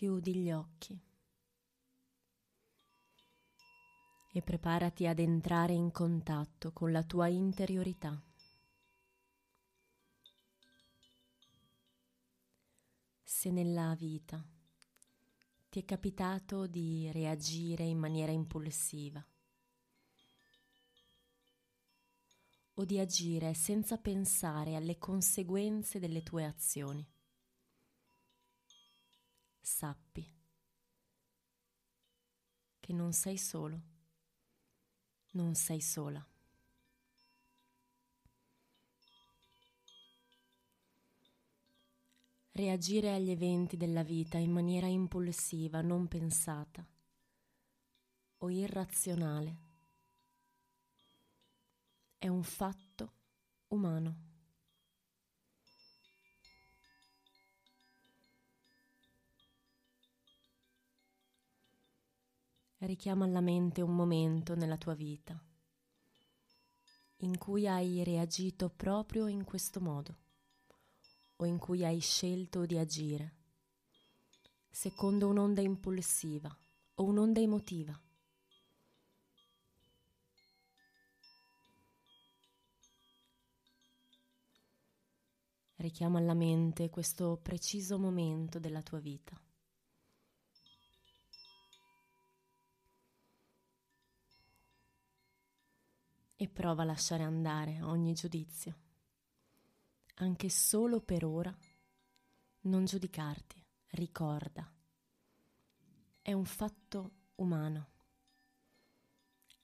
Chiudi gli occhi e preparati ad entrare in contatto con la tua interiorità. Se nella vita ti è capitato di reagire in maniera impulsiva o di agire senza pensare alle conseguenze delle tue azioni, sappi che non sei solo, non sei sola. Reagire agli eventi della vita in maniera impulsiva, non pensata o irrazionale è un fatto umano. Richiama alla mente un momento nella tua vita in cui hai reagito proprio in questo modo o in cui hai scelto di agire secondo un'onda impulsiva o un'onda emotiva. Richiama alla mente questo preciso momento della tua vita. E prova a lasciare andare ogni giudizio. Anche solo per ora non giudicarti, ricorda. È un fatto umano.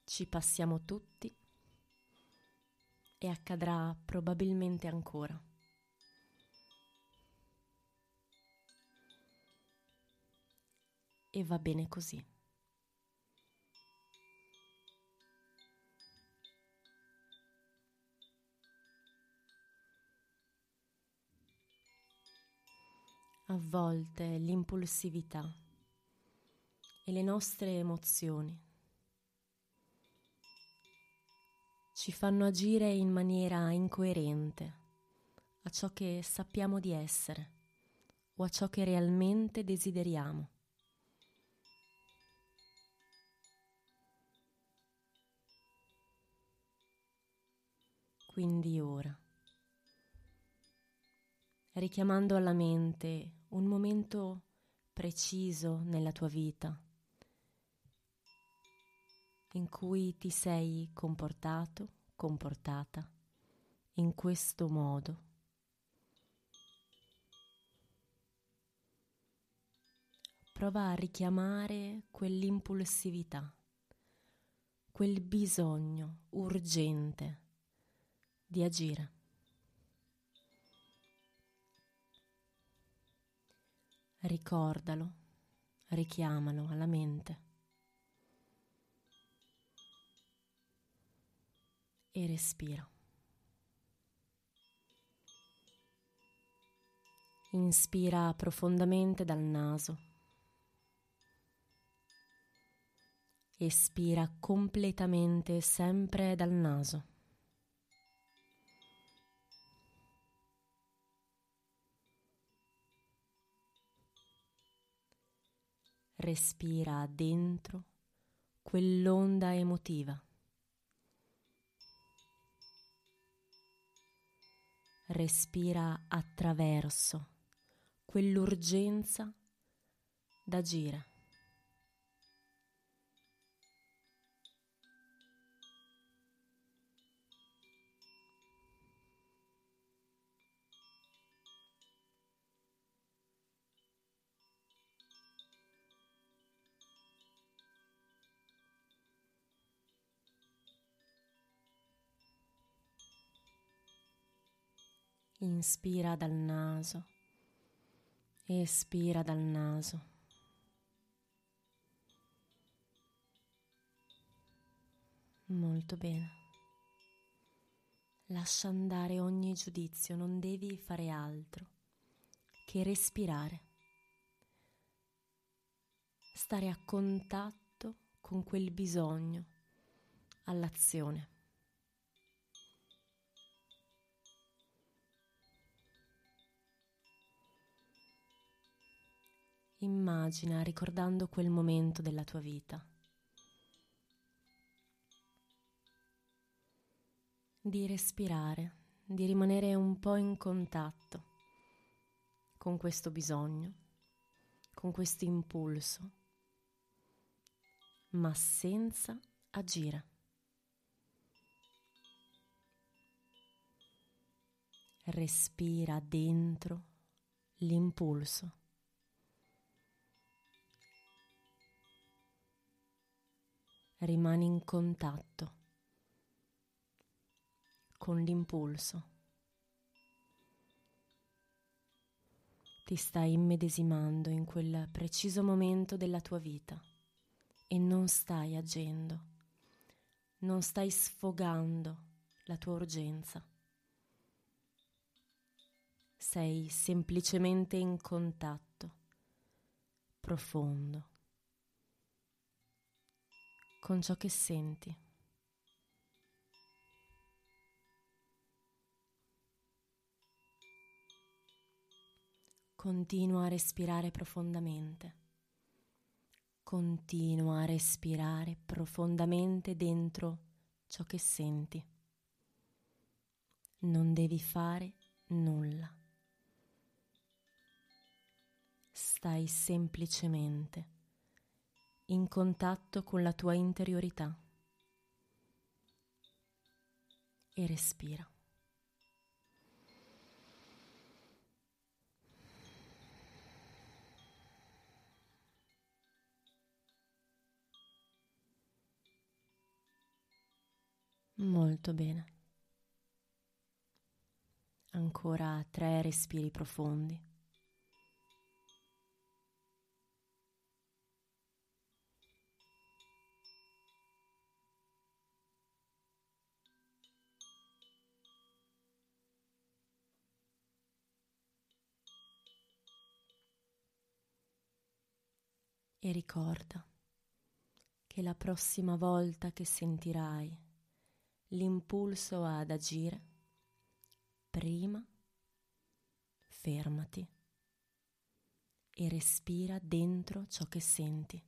Ci passiamo tutti e accadrà probabilmente ancora. E va bene così. A volte l'impulsività e le nostre emozioni ci fanno agire in maniera incoerente a ciò che sappiamo di essere o a ciò che realmente desideriamo. Quindi ora, richiamando alla mente un momento preciso nella tua vita in cui ti sei comportato, comportata in questo modo. Prova a richiamare quell'impulsività, quel bisogno urgente di agire. Ricordalo, richiamalo alla mente. E respira. Inspira profondamente dal naso. Espira completamente sempre dal naso. Respira dentro quell'onda emotiva. Respira attraverso quell'urgenza d'agire. Inspira dal naso Espira dal naso. Molto bene. Lascia andare ogni giudizio, non devi fare altro che respirare. Stare a contatto con quel bisogno all'azione. Immagina ricordando quel momento della tua vita. Di respirare, di rimanere un po' in contatto con questo bisogno, con questo impulso, ma senza agire. Respira dentro l'impulso. Rimani in contatto con l'impulso. Ti stai immedesimando in quel preciso momento della tua vita e non stai agendo, non stai sfogando la tua urgenza. Sei semplicemente in contatto profondo con ciò che senti. Continua a respirare profondamente. Continua a respirare profondamente dentro ciò che senti. Non devi fare nulla. Stai semplicemente in contatto con la tua interiorità e respira. Molto bene. Ancora tre respiri profondi. E ricorda che la prossima volta che sentirai l'impulso ad agire, prima fermati e respira dentro ciò che senti.